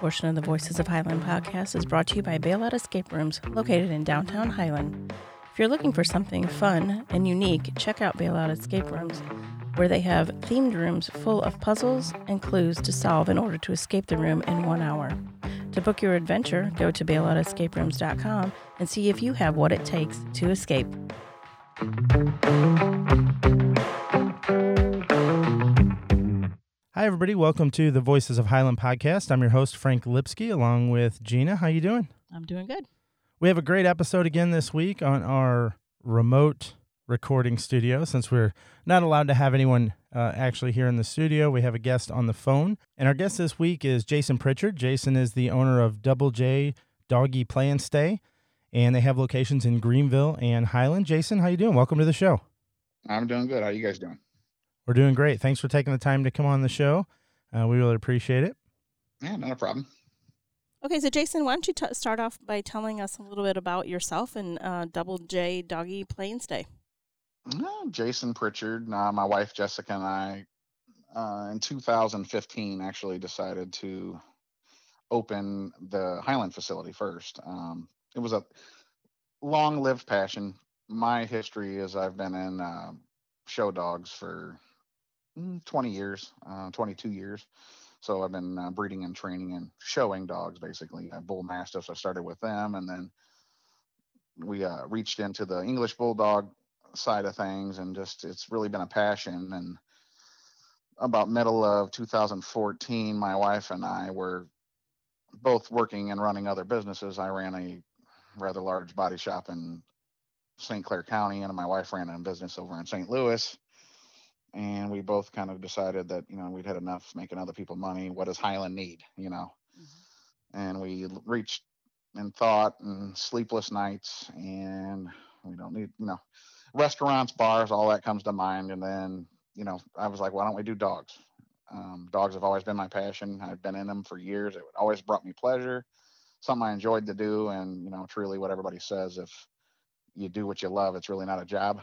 portion of the Voices of Highland podcast is brought to you by Bailout Escape Rooms, located in downtown Highland. If you're looking for something fun and unique, check out Bailout Escape Rooms, where they have themed rooms full of puzzles and clues to solve in order to escape the room in one hour. To book your adventure, go to bailoutescaperooms.com and see if you have what it takes to escape. Hi, everybody. Welcome to the Voices of Highland podcast. I'm your host, Frank Lipsky, along with Gina. How you doing? I'm doing good. We have a great episode again this week on our remote recording studio. Since we're not allowed to have anyone uh, actually here in the studio, we have a guest on the phone. And our guest this week is Jason Pritchard. Jason is the owner of Double J Doggy Play and Stay, and they have locations in Greenville and Highland. Jason, how you doing? Welcome to the show. I'm doing good. How you guys doing? We're doing great. Thanks for taking the time to come on the show. Uh, we really appreciate it. Yeah, not a problem. Okay, so Jason, why don't you t- start off by telling us a little bit about yourself and uh, Double J Doggy Play and Stay? No, Jason Pritchard, uh, my wife Jessica, and I, uh, in 2015, actually decided to open the Highland facility first. Um, it was a long-lived passion. My history is I've been in uh, show dogs for 20 years, uh, 22 years. So I've been uh, breeding and training and showing dogs basically. Uh, bull mastiffs. I started with them, and then we uh, reached into the English bulldog side of things, and just it's really been a passion. And about middle of 2014, my wife and I were both working and running other businesses. I ran a rather large body shop in St. Clair County, and my wife ran a business over in St. Louis and we both kind of decided that you know we'd had enough making other people money. What does highland need you know? Mm-hmm. and we reached and thought and sleepless nights and we don't need you know restaurants bars all that comes to mind. And then you know i was like why don't we do dogs? Um, dogs have always been my passion. I've been in them for years. It always brought me pleasure. Something i enjoyed to do and you know truly what everybody says if you do what you love it's really not a job.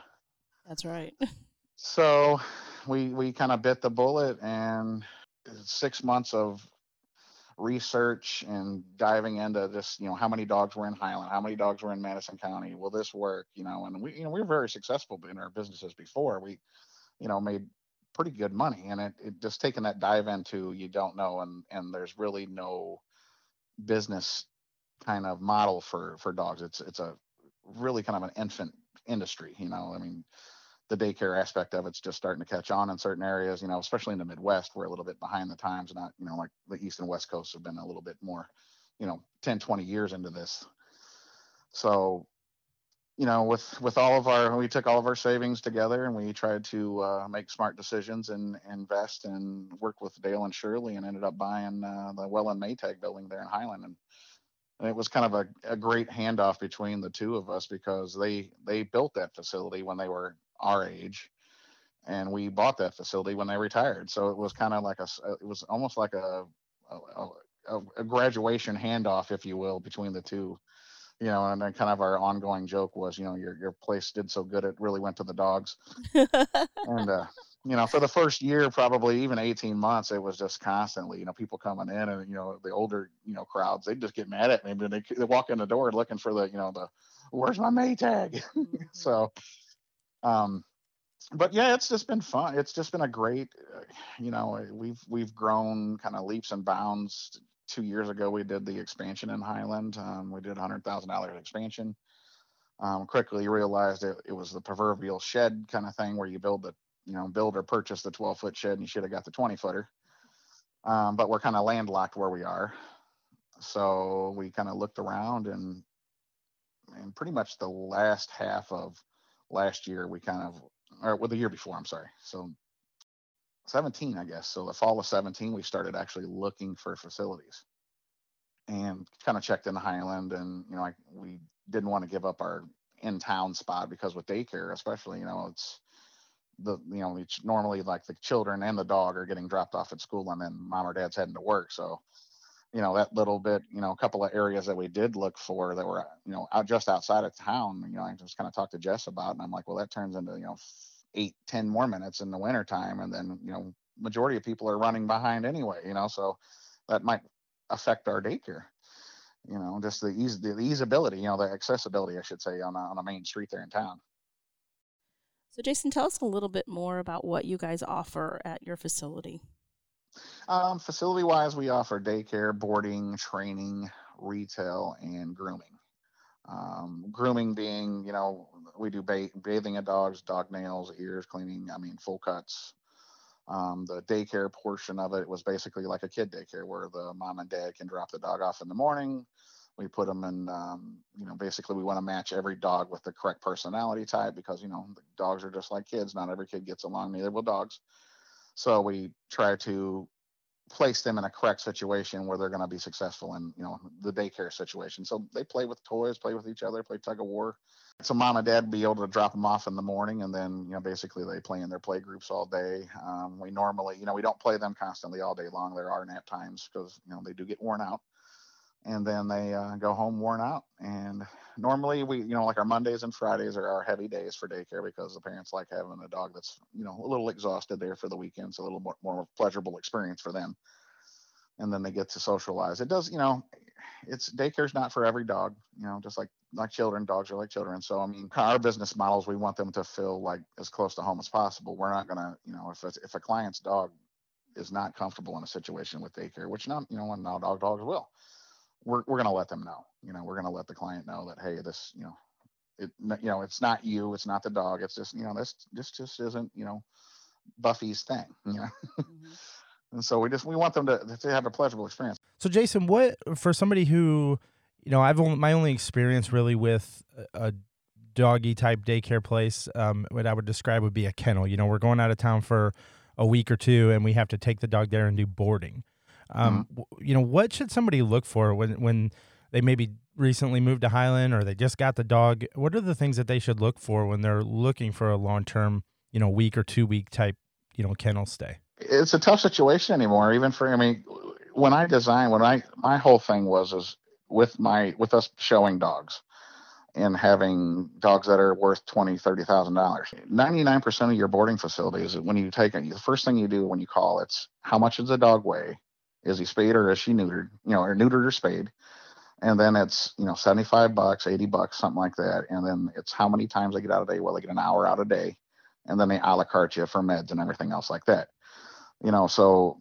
That's right so we we kind of bit the bullet and six months of research and diving into this you know how many dogs were in highland how many dogs were in madison county will this work you know and we you know we were very successful in our businesses before. We you know made pretty good money and it, it just taking that dive into you don't know and and there's really no business kind of model for for dogs. It's it's a really kind of an infant industry you know i mean the daycare aspect of it's just starting to catch on in certain areas, you know, especially in the Midwest, we're a little bit behind the times, not, you know, like the East and West Coast have been a little bit more, you know, 10, 20 years into this. So, you know, with, with all of our, we took all of our savings together and we tried to uh, make smart decisions and invest and work with Dale and Shirley and ended up buying uh, the Welland Maytag building there in Highland. And, and it was kind of a, a great handoff between the two of us because they they built that facility when they were our age and we bought that facility when they retired. So it was kind of like a it was almost like a a, a a, graduation handoff if you will between the two. You know and then kind of our ongoing joke was you know your your place did so good it really went to the dogs. And uh you know for the first year probably even 18 months it was just constantly you know people coming in and you know the older you know crowds they just get mad at me but they, they walk in the door looking for the you know the where's my maytag? Mm-hmm. so um, but yeah, it's just been fun. It's just been a great, uh, you know, we've we've grown kind of leaps and bounds. Two years ago, we did the expansion in Highland. Um, we did hundred thousand dollars expansion. Um, quickly realized it, it was the proverbial shed kind of thing where you build the, you know, build or purchase the 12 foot shed and you should have got the 20 footer. Um, but we're kind of landlocked where we are. So we kind of looked around and, and pretty much the last half of last year we kind of or well the year before i'm sorry. So 17 i guess. So the fall of 17 we started actually looking for facilities and kind of checked in the highland and you know like we didn't want to give up our in town spot because with daycare especially you know it's the you know it's normally like the children and the dog are getting dropped off at school and then mom or dad's heading to work. So you know that little bit you know a couple of areas that we did look for that were you know out just outside of town you know i just kind of talked to jess about and i'm like well that turns into you know eight ten more minutes in the winter time and then you know majority of people are running behind anyway you know so that might affect our daycare. You know, just the ease, the, the easeability, you know, the accessibility, I should say, on a, on a main street there in town. So, Jason, tell us a little bit more about what you guys offer at your facility. Um, facility wise, we offer daycare, boarding, training, retail, and grooming. Um, grooming being, you know, we do ba- bathing of dogs, dog nails, ears cleaning, I mean, full cuts. Um, the daycare portion of it was basically like a kid daycare where the mom and dad can drop the dog off in the morning. We put them in, um, you know, basically we want to match every dog with the correct personality type because, you know, dogs are just like kids. Not every kid gets along, neither will dogs. So we try to place them in a correct situation where they're going to be successful in you know the daycare situation. So they play with toys, play with each other, play tug of war. So mom and dad be able to drop them off in the morning, and then you know basically they play in their play groups all day. Um, we normally you know we don't play them constantly all day long. There are nap times because you know they do get worn out and then they uh, go home worn out. And normally we, you know, like our Mondays and Fridays are our heavy days for daycare because the parents like having a dog that's, you know, a little exhausted there for the weekend, so a little more, more pleasurable experience for them. And then they get to socialize. It does, you know, it's daycare's not for every dog, you know, just like like children, dogs are like children. So I mean, our business models, we want them to feel like as close to home as possible. We're not gonna, you know, if if a client's dog is not comfortable in a situation with daycare, which not, you know, not dog dogs will we're, we're going to let them know you know we're going to let the client know that hey this you know it you know it's not you it's not the dog it's just you know this this just isn't you know buffy's thing you know? Mm-hmm. and so we just we want them to to have a pleasurable experience. So jason what for somebody who you know i've only my only experience really with a doggy type daycare place um, what i would describe would be a kennel. You know we're going out of town for a week or two and we have to take the dog there and do boarding um, mm-hmm. You know, what should somebody look for when when they maybe recently moved to Highland or they just got the dog? What are the things that they should look for when they're looking for a long term, you know, week or two week type, you know, kennel stay? It's a tough situation anymore. Even for, I mean, when I designed, when I my whole thing was is with my with us showing dogs and having dogs that are worth twenty, thirty thousand dollars. Ninety-nine percent of your boarding facilities, when you take it, the first thing you do when you call, it's how much does the dog weigh? Is he spayed or is she neutered? You know, or neutered or spayed. And then it's, you know, 75 bucks, 80 bucks, something like that. And then it's how many times they get out a day. Well, they get an hour out a day. And then they a la carte you for meds and everything else like that. You know, so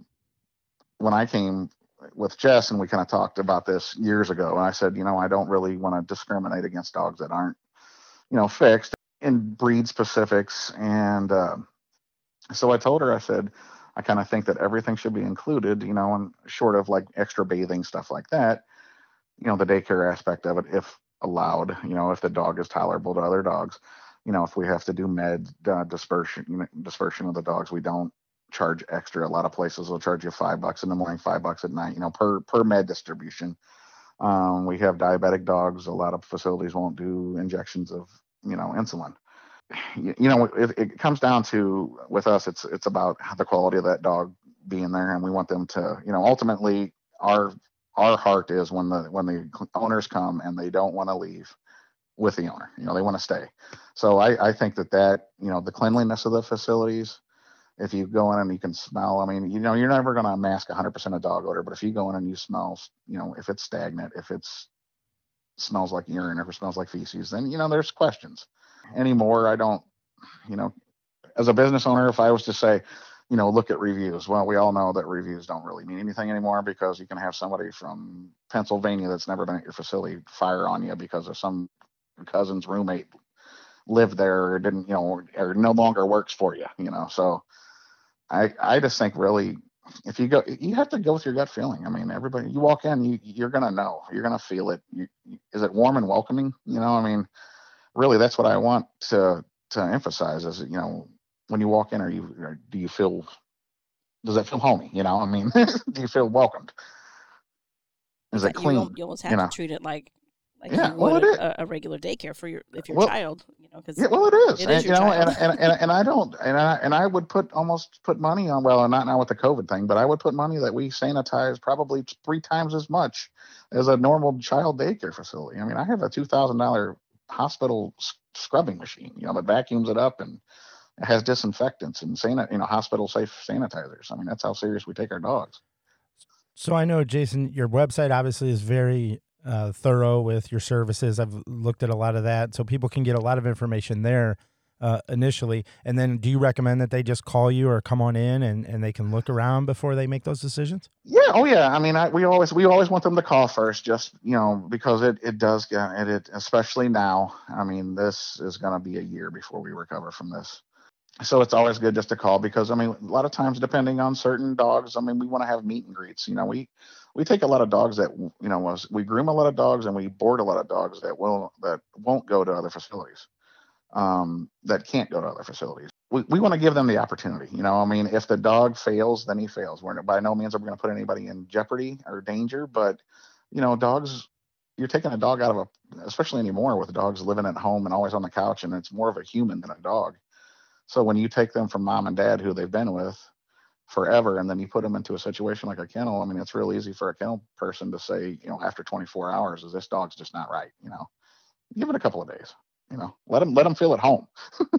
when I came with Jess and we kind of talked about this years ago, and I said, you know, I don't really want to discriminate against dogs that aren't, you know, fixed in breed specifics. And uh, so I told her, I said, I kind of think that everything should be included, you know, and short of like extra bathing stuff like that, you know, the daycare aspect of it, if allowed, you know, if the dog is tolerable to other dogs, you know, if we have to do med uh, dispersion, dispersion of the dogs, we don't charge extra. A lot of places will charge you five bucks in the morning, five bucks at night, you know, per per med distribution. Um, we have diabetic dogs. A lot of facilities won't do injections of, you know, insulin you, know, it, it comes down to with us, it's it's about the quality of that dog being there, and we want them to, you know, ultimately our our heart is when the when the owners come and they don't want to leave with the owner. You know, they want to stay. So I, I think that that you know the cleanliness of the facilities. If you go in and you can smell, I mean, you know, you're never going to mask 100% of dog odor, but if you go in and you smell, you know, if it's stagnant, if it's smells like urine, if it smells like feces, then you know there's questions anymore. I don't, you know, as a business owner, if I was to say, you know, look at reviews. Well, we all know that reviews don't really mean anything anymore because you can have somebody from Pennsylvania that's never been at your facility fire on you because of some cousin's roommate lived there or didn't, you know, or no longer works for you, you know. So I I just think really if you go you have to go with your gut feeling. I mean, everybody you walk in, you you're gonna know. You're gonna feel it. You, is it warm and welcoming? You know, I mean, really that's what I want to to emphasize is you know when you walk in are you or do you feel does it feel homey you know I mean do you feel welcomed is it clean you, you almost have you know? to treat it like like yeah, you would well, a, a, regular daycare for your if your well, child you know because yeah, well it is, it is and, you know and, and, and, and I don't and I and I would put almost put money on well not now with the COVID thing but I would put money that we sanitize probably three times as much as a normal child daycare facility I mean I have a two thousand dollar hospital scrubbing machine, you know, that vacuums it up and has disinfectants and sanit, you know, hospital safe sanitizers. I mean, that's how serious we take our dogs. So I know, Jason, your website obviously is very uh, thorough with your services. I've looked at a lot of that, so people can get a lot of information there uh, initially. And then, do you recommend that they just call you or come on in and, and they can look around before they make those decisions? Yeah. Oh, yeah. I mean, I, we always we always want them to call first, just you know, because it it does get it, it especially now. I mean, this is going to be a year before we recover from this. So it's always good just to call because I mean, a lot of times, depending on certain dogs, I mean, we want to have meet and greets. You know, we we take a lot of dogs that you know we groom a lot of dogs and we board a lot of dogs that will that won't go to other facilities um, that can't go to other facilities. We, we want to give them the opportunity you know i mean if the dog fails then he fails. We're by no means are we going to put anybody in jeopardy or danger but you know dogs you're taking a dog out of a especially anymore with dogs living at home and always on the couch and it's more of a human than a dog. So when you take them from mom and dad who they've been with forever and then you put them into a situation like a kennel i mean it's real easy for a kennel person to say you know after 24 hours is this dog's just not right you know? Give it a couple of days you know? Let them let them feel at home.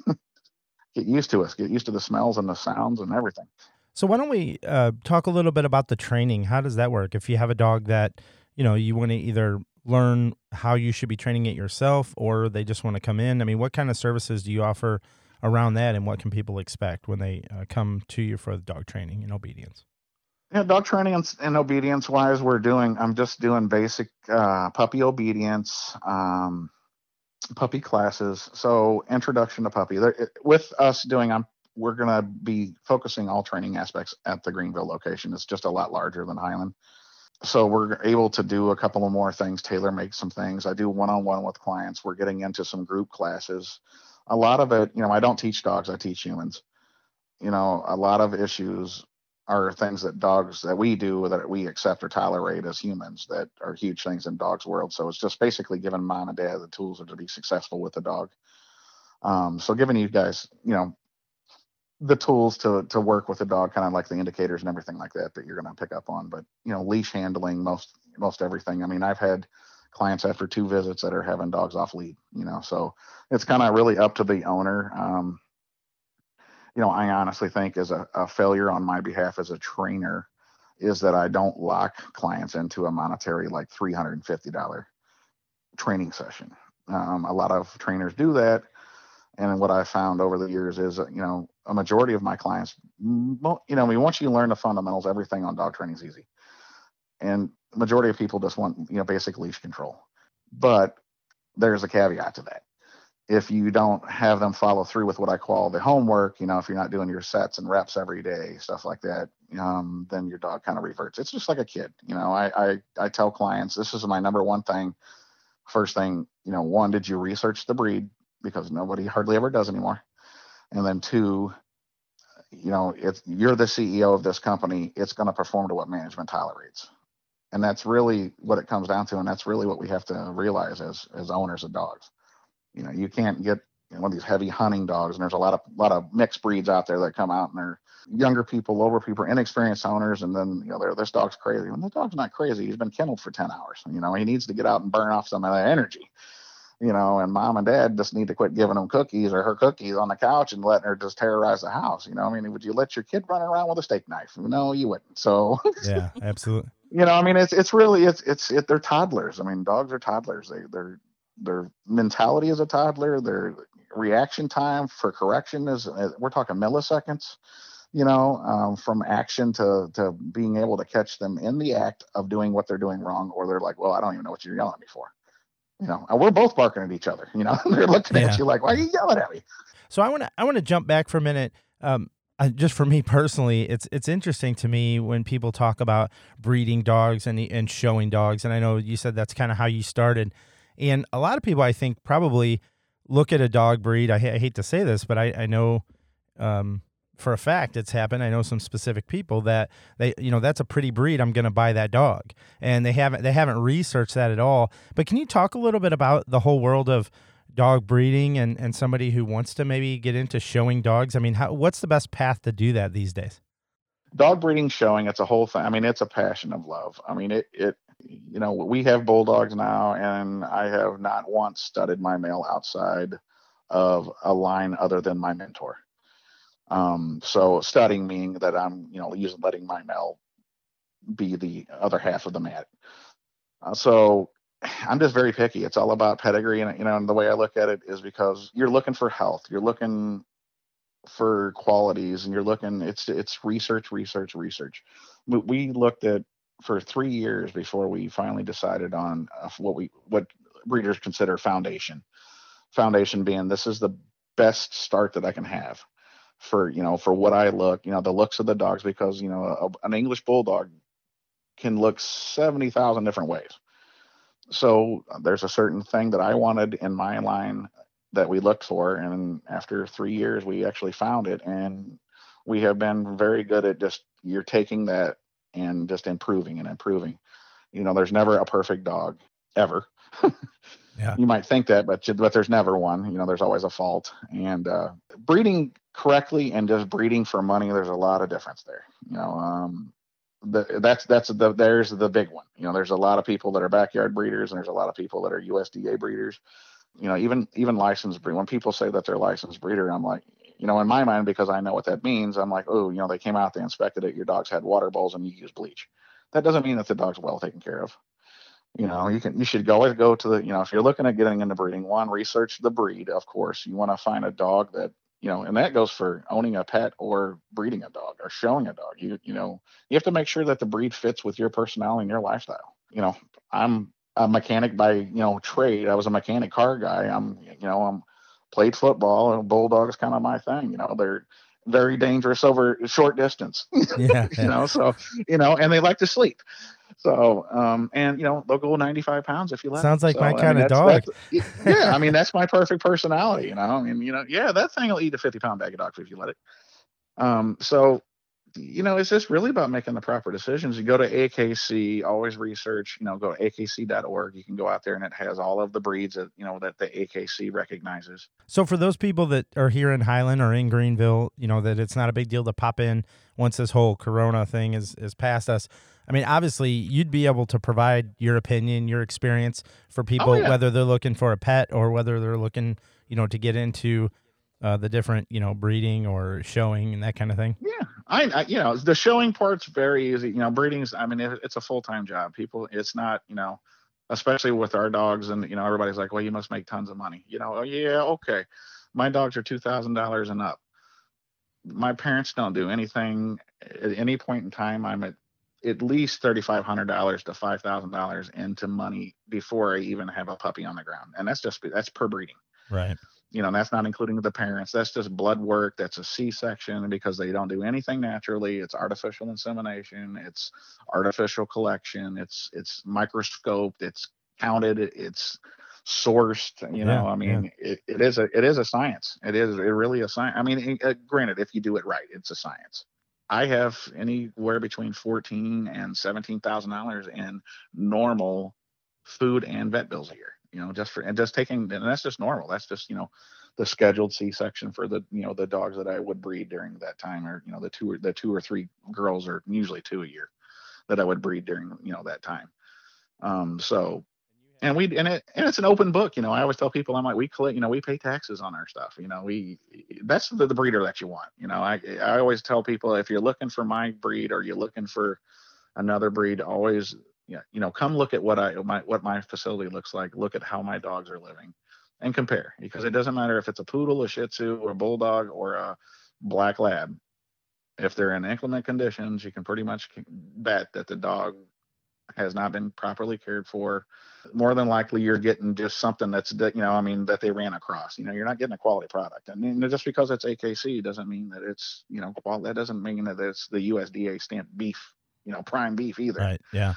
Get used to us get used to the smells and the sounds and everything. So why don't we uh, talk a little bit about the training? How does that work? If you have a dog that you know you want to either learn how you should be training it yourself or they just want to come in i mean what kind of services do you offer around that and what can people expect when they uh, come to you for the dog training and obedience? Yeah, dog training and, and obedience wise, we're doing, I'm just doing basic uh, puppy obedience, um, puppy classes. So, introduction to puppy. There, with us doing, I'm, we're going to be focusing all training aspects at the Greenville location. It's just a lot larger than Highland. So, we're able to do a couple of more things, tailor make some things. I do one on one with clients. We're getting into some group classes a lot of it, you know, I don't teach dogs, I teach humans. You know, a lot of issues are things that dogs that we do that we accept or tolerate as humans that are huge things in dogs world. So it's just basically giving mom and dad the tools to be successful with the dog. Um, so giving you guys, you know, the tools to to work with the dog, kind of like the indicators and everything like that that you're going to pick up on. But you know, leash handling, most most everything. I mean, I've had clients after two visits that are having dogs off lead, you know, so it's kind of really up to the owner. Um, you know, I honestly think as a, a failure on my behalf as a trainer is that I don't lock clients into a monetary like $350 training session. Um, a lot of trainers do that. And what I found over the years is, you know, a majority of my clients, you know, I mean, once you learn the fundamentals, everything on dog training is easy. And majority of people just want you know basic leash control. But there's a caveat to that. If you don't have them follow through with what i call the homework you know if you're not doing your sets and reps every day stuff like that um, then your dog kind of reverts. It's just like a kid you know. I, I i tell clients this is my number one thing. First thing you know one did you research the breed? Because nobody hardly ever does anymore. And then two you know if you're the ceo of this company it's going to perform to what management tolerates and that's really what it comes down to and that's really what we have to realize as as owners of dogs you know you can't get you know, one of these heavy hunting dogs and there's a lot of lot of mixed breeds out there that come out and they're younger people older people inexperienced owners and then you know this dog's crazy and the dog's not crazy he's been kenneled for 10 hours you know he needs to get out and burn off some of that energy you know, and mom and dad just need to quit giving him cookies or her cookies on the couch and letting her just terrorize the house. You know, I mean, would you let your kid run around with a steak knife? No, you wouldn't. So yeah, absolutely. You know, I mean, it's it's really it's it's it, they're toddlers. I mean, dogs are toddlers. They their their mentality is a toddler. Their reaction time for correction is we're talking milliseconds. You know, um, from action to to being able to catch them in the act of doing what they're doing wrong, or they're like, well, I don't even know what you're yelling at me for you know, and we're both barking at each other. You know, they're looking yeah. at you like, "Why are you yelling at me?" So I want to I want to jump back for a minute. Um, just for me personally, it's it's interesting to me when people talk about breeding dogs and and showing dogs, and I know you said that's kind of how you started, and a lot of people I think probably look at a dog breed. I, I hate to say this, but I I know um, for a fact it's happened. I know some specific people that they, you know, that's a pretty breed. I'm going to buy that dog, and they haven't they haven't researched that at all. But can you talk a little bit about the whole world of dog breeding and and somebody who wants to maybe get into showing dogs? I mean, how, what's the best path to do that these days? Dog breeding, showing, it's a whole thing. I mean, it's a passion of love. I mean, it it you know we have bulldogs now, and I have not once studded my male outside of a line other than my mentor um, so studying meaning that I'm, you know, using letting my male be the other half of the mat. Uh, so I'm just very picky. It's all about pedigree, and you know, and the way I look at it is because you're looking for health, you're looking for qualities, and you're looking. It's it's research, research, research. We looked at for three years before we finally decided on uh, what we what breeders consider foundation. Foundation being this is the best start that I can have for you know for what I look, you know, the looks of the dogs because you know a, an English bulldog can look seventy thousand different ways so uh, there's a certain thing that I wanted in my line that we looked for, and after three years, we actually found it, and we have been very good at just you're taking that and just improving and improving. You know, there's never a perfect dog ever. yeah. You might think that, but but there's never one. You know, there's always a fault. And uh, breeding correctly and just breeding for money, there's a lot of difference there. You know, um, the, that's that's the there's the big one. You know, there's a lot of people that are backyard breeders, and there's a lot of people that are USDA breeders. You know, even even licensed breed. When people say that they're licensed breeder, I'm like, you know, in my mind, because I know what that means, I'm like, oh, you know, they came out, they inspected it, your dogs had water bowls, and you use bleach. That doesn't mean that the dog's well taken care of. You know, you can you should always go to the, you know, if you're looking at getting into breeding, one, research the breed, of course. You want to find a dog that you know, and that goes for owning a pet or breeding a dog or showing a dog. You you know, you have to make sure that the breed fits with your personality and your lifestyle. You know, I'm a mechanic by you know trade. I was a mechanic car guy. I'm you know I'm played football and bulldog is kind of my thing. You know, they're very dangerous over short distance. Yeah, you know, so you know, and they like to sleep. So, um, and you know, they'll go 95 pounds if you let. Sounds like so, my I kind mean, of dog. yeah, I mean, that's my perfect personality. You know, I mean, you know, yeah, that thing will eat a 50 pound bag of dog food if you let it. Um, so you know, it's just really about making the proper decisions. You go to AKC, always research, you know, go to akc.org. You can go out there and it has all of the breeds that, you know, that the AKC recognizes. So for those people that are here in Highland or in Greenville, you know, that it's not a big deal to pop in once this whole corona thing is is past us. I mean, obviously, you'd be able to provide your opinion, your experience for people, oh, yeah. whether they're looking for a pet or whether they're looking, you know, to get into uh, the different, you know, breeding or showing and that kind of thing? Yeah, I, I, you know, the showing part's very easy. You know, breeding's, I mean, it, it's a full time job. People, it's not, you know, especially with our dogs, and you know, everybody's like, well, you must make tons of money. You know, oh yeah, okay, my dogs are two thousand dollars and up. My parents don't do anything at any point in time. I'm at at least thirty five hundred dollars to five thousand dollars into money before I even have a puppy on the ground, and that's just that's per breeding. Right. You know that's not including the parents. That's just blood work. That's a c-section because they don't do anything naturally. It's artificial insemination. It's artificial collection. It's it's microscoped. It's counted. It's sourced. You know yeah, i mean yeah. it, it is a it is a science. It is it really a science i mean uh, granted if you do it right it's a science i have anywhere between 14 and 17 thousand dollars in normal food and vet bills a year you know, just for and just taking and that's just normal. That's just you know the scheduled C-section for the you know the dogs that I would breed during that time, or you know the two or the two or three girls, or usually two a year, that I would breed during you know that time. Um, so, and we and it and it's an open book. You know, I always tell people I'm like we collect, you know, we pay taxes on our stuff. You know, we that's the, the breeder that you want. You know, I I always tell people if you're looking for my breed or you're looking for another breed, always you know, come look at what I my what my facility looks like. Look at how my dogs are living, and compare because it doesn't matter if it's a poodle, a Shih Tzu, or a bulldog, or a black lab. If they're in inclement conditions, you can pretty much bet that the dog has not been properly cared for. More than likely, you're getting just something that's you know, I mean, that they ran across. You know, you're not getting a quality product. I mean, just because it's AKC doesn't mean that it's you know, well, that doesn't mean that it's the USDA stamped beef, you know, prime beef either. Right. Yeah.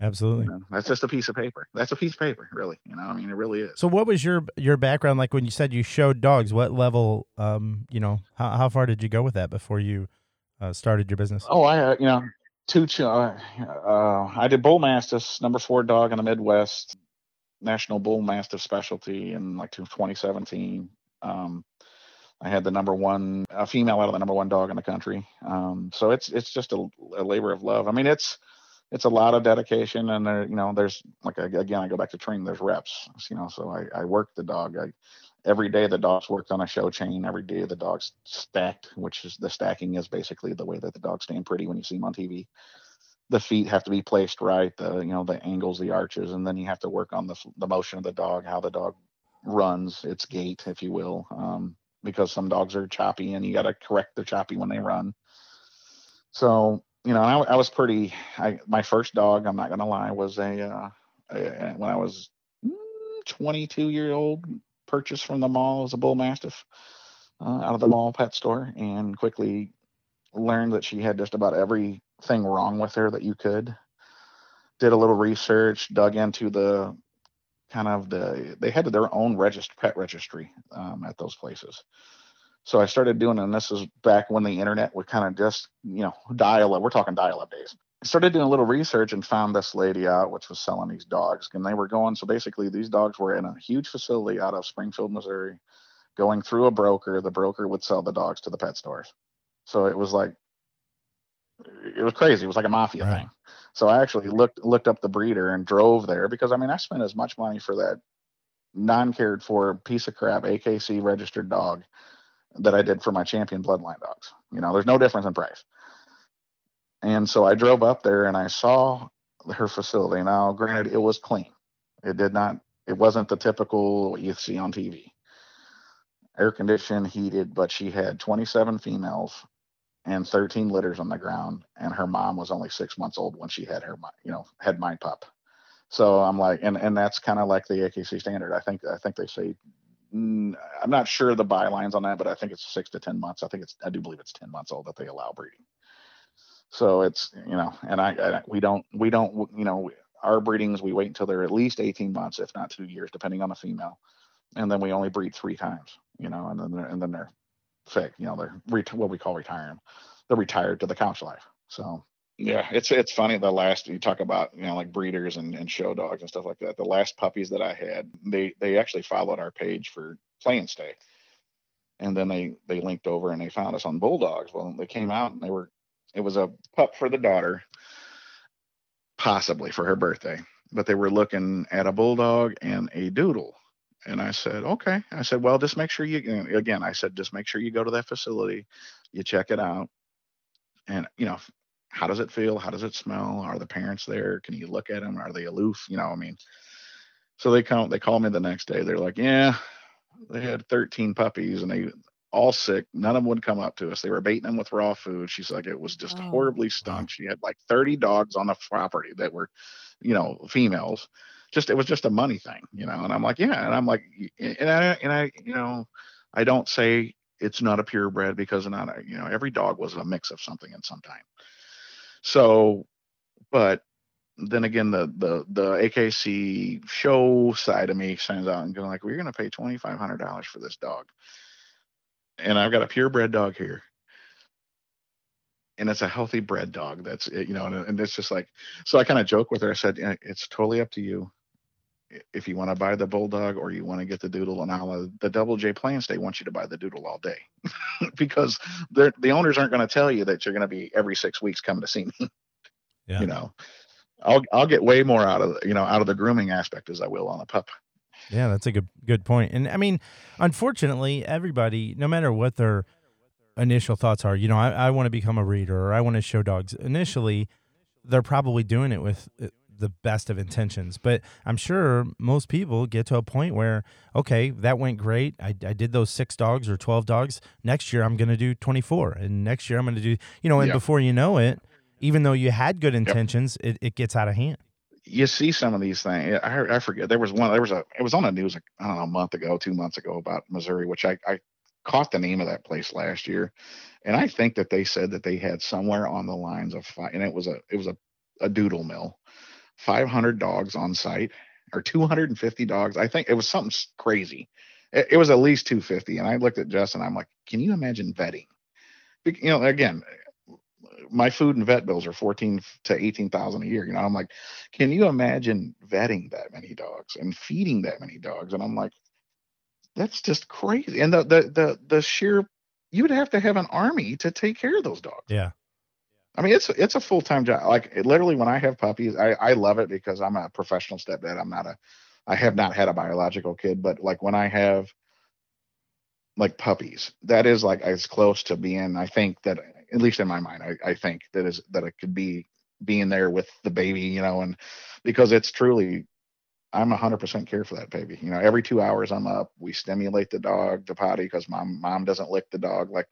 Absolutely. You know, that's just a piece of paper. That's a piece of paper, really. You know, I mean, it really is. So, what was your your background like when you said you showed dogs? What level? Um, you know, how how far did you go with that before you uh, started your business? Oh, I uh, you know, two. Uh, uh, I did bull mastiffs, number four dog in the Midwest, national bull mastiff specialty in like 2017. Um, I had the number one a female out of the number one dog in the country. Um, so it's it's just a, a labor of love. I mean, it's it's a lot of dedication and there you know there's like again i go back to training there's reps you know so i, I work the dog I, every day the dog's worked on a show chain every day the dog's stacked which is the stacking is basically the way that the dogs stand pretty when you see them on tv the feet have to be placed right, the you know the angles, the arches, and then you have to work on the the motion of the dog, how the dog runs, its gait, if you will, um, because some dogs are choppy and you got to correct the choppy when they run. So you know, I, I was pretty. I, my first dog, I'm not gonna lie, was a, uh, a when I was mm, 22 year old, purchased from the mall as a bull mastiff uh, out of the mall pet store, and quickly learned that she had just about everything wrong with her that you could. Did a little research, dug into the kind of the they had their own register pet registry um, at those places so I started doing, and this is back when the internet would kind of just, you know, dial up. We're talking dial up days. Started doing a little research and found this lady out, which was selling these dogs. And they were going, so basically, these dogs were in a huge facility out of Springfield, Missouri, going through a broker. The broker would sell the dogs to the pet stores. So it was like, it was crazy. It was like a mafia right. thing. So I actually looked looked up the breeder and drove there because I mean I spent as much money for that non cared for piece of crap AKC registered dog that I did for my champion bloodline dogs. You know, there's no difference in price. And so I drove up there and I saw her facility. Now, granted, it was clean. It did not, it wasn't the typical what you see on TV. Air conditioned, heated, but she had 27 females and 13 litters on the ground. And her mom was only six months old when she had her, you know, had my pup. So I'm like, and and that's kind of like the AKC standard. I think I think they say mm, I'm not sure the bylines on that, but I think it's six to ten months. I think it's I do believe it's ten months old that they allow breeding. So it's you know, and I, I we don't we don't you know our breedings we wait until they're at least 18 months, if not two years, depending on the female, and then we only breed three times. You know, and then they're, and then they're sick, You know, they're ret- what we call retiring. They're retired to the couch life. So yeah, it's it's funny. The last you talk about, you know, like breeders and, and show dogs and stuff like that. The last puppies that I had, they they actually followed our page for play and stay, and then they they linked over and they found us on bulldogs. Well, they came out and they were, it was a pup for the daughter, possibly for her birthday, but they were looking at a bulldog and a doodle. And I said, okay. I said, well, just make sure you again. I said, just make sure you go to that facility, you check it out, and you know how does it feel? How does it smell? Are the parents there? Can you look at them? Are they aloof? You know, I mean, so they come, they call me the next day. They're like, yeah, they had 13 puppies and they all sick. None of them would come up to us. They were baiting them with raw food. She's like, it was just oh. horribly stunk. She had like 30 dogs on the property that were, you know, females. Just it was just a money thing, you know. And I'm like, yeah. And I'm like, and I and I, you know, I don't say it's not a purebred because not a, you know, every dog was a mix of something at some time. So, but then again, the the the AKC show side of me sends out and going like, we're gonna pay twenty five hundred dollars for this dog, and I've got a purebred dog here, and it's a healthy bred dog. That's it, you know, and, and it's just like, so I kind of joke with her. I said, it's totally up to you if you want to buy the bulldog or you want to get the doodle and all uh, the double j plans, stay wants you to buy the doodle all day because the owners aren't going to tell you that you're going to be every six weeks coming to see me yeah. you know i'll i'll get way more out of you know out of the grooming aspect as i will on a pup yeah that's a good good point and i mean unfortunately everybody no matter what their initial thoughts are you know i, I want to become a reader or i want to show dogs initially they're probably doing it with uh, the best of intentions. But I'm sure most people get to a point where, okay, that went great. I, I did those six dogs or 12 dogs. Next year, I'm going to do 24. And next year, I'm going to do, you know, and yep. before you know it, even though you had good intentions, yep. it, it gets out of hand. You see some of these things. I, I forget. There was one, there was a, it was on the news, I don't know, a month ago, two months ago about Missouri, which I, I caught the name of that place last year. And I think that they said that they had somewhere on the lines of five, and it was a, it was a, a doodle mill 500 dogs on site or 250 dogs. I think it was something crazy. It, it was at least 250. And I looked at and I'm like, can you imagine vetting? You know, again, my food and vet bills are 14 to 18,000 a year. You know, I'm like, can you imagine vetting that many dogs and feeding that many dogs? And I'm like, that's just crazy. And the, the, the, the sheer, you would have to have an army to take care of those dogs. Yeah. I mean, it's it's a full time job. Like it, literally, when I have puppies, I I love it because I'm a professional stepdad. I'm not a, I have not had a biological kid, but like when I have like puppies, that is like as close to being. I think that at least in my mind, I I think that is that it could be being there with the baby, you know, and because it's truly I'm 100% care for that baby. You know, every two hours I'm up, we stimulate the dog to potty because mom mom doesn't lick the dog like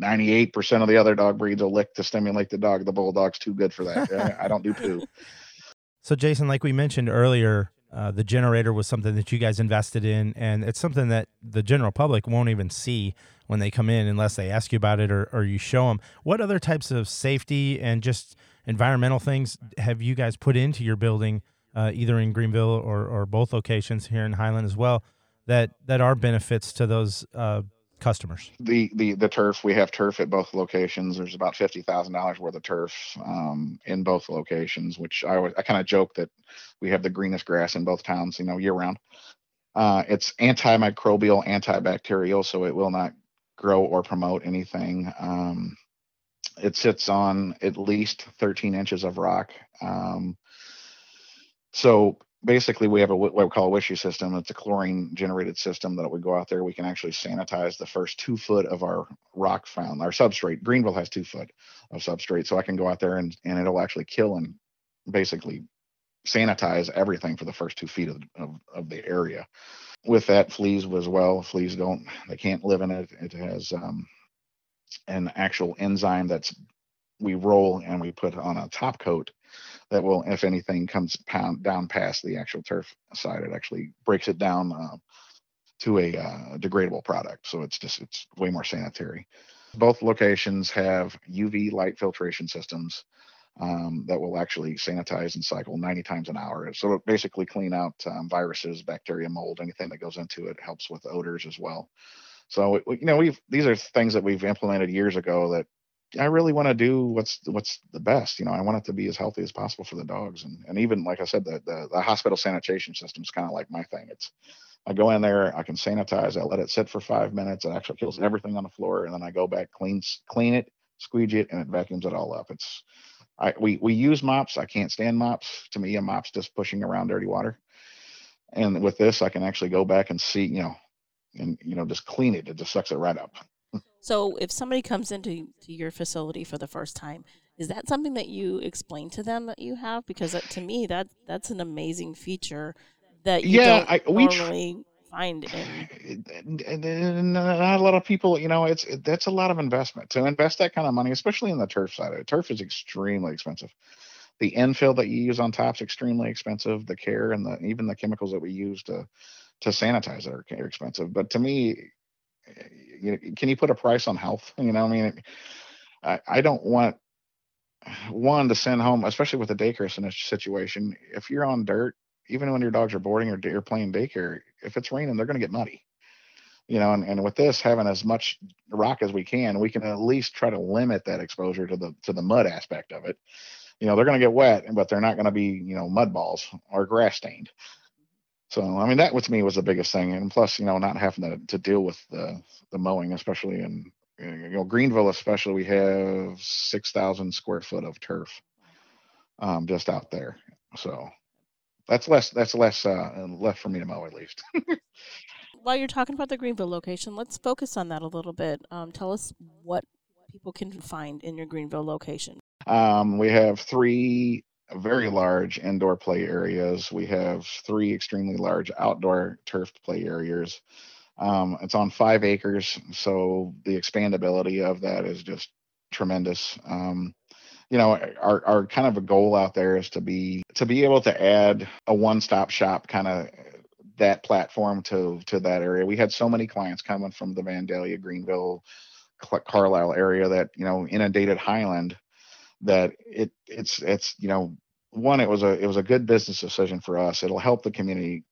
98% of the other dog breeds will lick to stimulate the dog. The bulldog's too good for that. I don't do poo. So, Jason, like we mentioned earlier, uh, the generator was something that you guys invested in, and it's something that the general public won't even see when they come in unless they ask you about it or, or you show them. What other types of safety and just environmental things have you guys put into your building, uh, either in Greenville or, or both locations here in Highland as well, that, that are benefits to those uh, customers? The the the turf we have turf at both locations. There's about fifty thousand dollars worth of turf um, in both locations, which I I kind of joke that we have the greenest grass in both towns, you know, year round. Uh, it's antimicrobial, antibacterial, so it will not grow or promote anything. Um, it sits on at least 13 inches of rock. Um, so basically we have a what we call a wishy system. It's a chlorine generated system that we go out there. We can actually sanitize the first two foot of our rock found, our substrate. Greenville has two foot of substrate, so I can go out there and and it'll actually kill and basically sanitize everything for the first two feet of, of, of the area. With that, fleas as well. Fleas don't they can't live in it. It has um, an actual enzyme that's we roll and we put on a top coat that will, if anything comes pound down past the actual turf side, it actually breaks it down uh, to a uh, degradable product. So it's just it's way more sanitary. Both locations have UV light filtration systems um, that will actually sanitize and cycle 90 times an hour. So basically clean out um, viruses, bacteria, mold, anything that goes into it. Helps with odors as well. So you know we've these are things that we've implemented years ago that I really want to do what's what's the best. You know, I want it to be as healthy as possible for the dogs, and and even like I said, the the, the hospital sanitation system is kind of like my thing. It's I go in there, I can sanitize, I let it sit for five minutes, it actually kills everything on the floor, and then I go back, clean clean it, squeegee it, and it vacuums it all up. It's I we we use mops. I can't stand mops. To me, a mop's just pushing around dirty water. And with this, I can actually go back and see, you know, and you know, just clean it. It just sucks it right up. So if somebody comes into to your facility for the first time, is that something that you explain to them that you have? Because to me, that that's an amazing feature that you yeah, don't I, we normally find in. And not a lot of people, you know, it's it, that's a lot of investment to invest that kind of money, especially in the turf side of it. Turf is extremely expensive. The infill that you use on top is extremely expensive. The care and the even the chemicals that we use to to sanitize it are expensive. But to me, you know, can you put a price on health? You know, I mean, I, I don't want one to send home, especially with the daycare situation. If you're on dirt, even when your dogs are boarding or you're playing daycare, if it's raining, they're going to get muddy. You know, and, and with this having as much rock as we can, we can at least try to limit that exposure to the to the mud aspect of it. You know, they're going to get wet, but they're not going to be you know mud balls or grass stained. So I mean that to me was the biggest thing, and plus you know not having to, to deal with the the mowing, especially in you know Greenville, especially we have six thousand square foot of turf um, just out there. So that's less that's less uh, left for me to mow at least. While you're talking about the Greenville location, let's focus on that a little bit. Um, tell us what people can find in your Greenville location. Um, we have three very large indoor play areas. We have three extremely large outdoor turf play areas. Um, it's on five acres, so the expandability of that is just tremendous. Um, you know, our, our kind of a goal out there is to be to be able to add a one-stop shop kind of that platform to to that area. We had so many clients coming from the Vandalia, Greenville, Carlisle area that you know inundated Highland that it it's it's you know one it was a it was a good business decision for us. It'll help the community.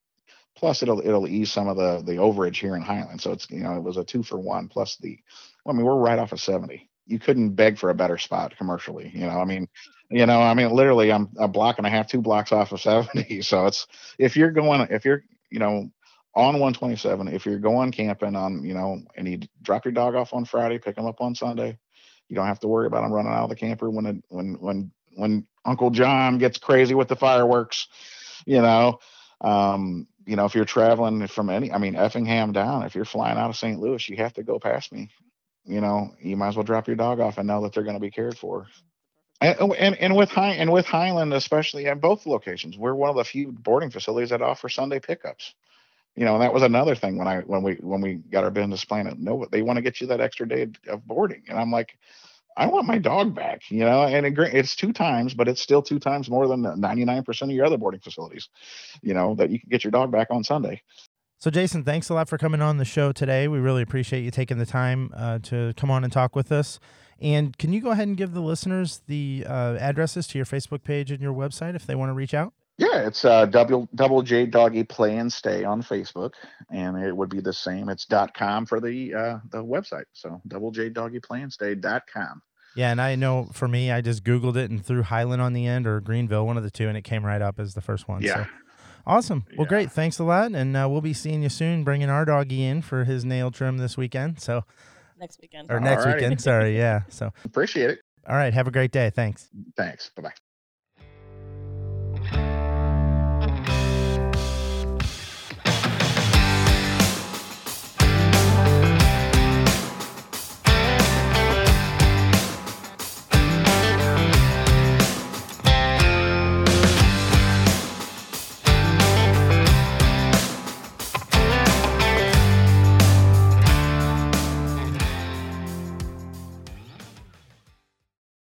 Plus it'll it'll ease some of the the overage here in highland. So it's you know it was a two for one plus the i mean we're right off of 70 you couldn't beg for a better spot commercially you know i mean you know i mean literally i'm a block and a half two blocks off of 70 so it's if you're going if you're you know on 127 if you're going camping on you know and you drop your dog off on friday pick him up on sunday you don't have to worry about him running out of the camper when it, when when when Uncle John gets crazy with the fireworks. You know, um, you know if you're traveling from any, I mean Effingham down, if you're flying out of St. Louis, you have to go past me. You know, you might as well drop your dog off and know that they're going to be cared for. And, and and with High and with Highland, especially at both locations, we're one of the few boarding facilities that offer Sunday pickups. You know, and that was another thing when I when we when we got our business plan. No, they want to get you that extra day of boarding, and I'm like, I want my dog back. You know, and it, it's two times, but it's still two times more than 99% of your other boarding facilities. You know that you can get your dog back on Sunday. So, Jason, thanks a lot for coming on the show today. We really appreciate you taking the time uh, to come on and talk with us. And can you go ahead and give the listeners the uh, addresses to your Facebook page and your website if they want to reach out? Yeah, it's uh, double double J Doggy Play and Stay on Facebook, and it would be the same. It's dot com for the uh, the website. So double J Doggy Play and Stay dot com. Yeah, and I know for me, I just Googled it and threw Highland on the end or Greenville, one of the two, and it came right up as the first one. Yeah. So. Awesome. Well, yeah. great. Thanks a lot, and uh, we'll be seeing you soon. Bringing our doggy in for his nail trim this weekend. So next weekend or next weekend. Sorry. Yeah. So appreciate it. All right. Have a great day. Thanks. Thanks. Bye bye.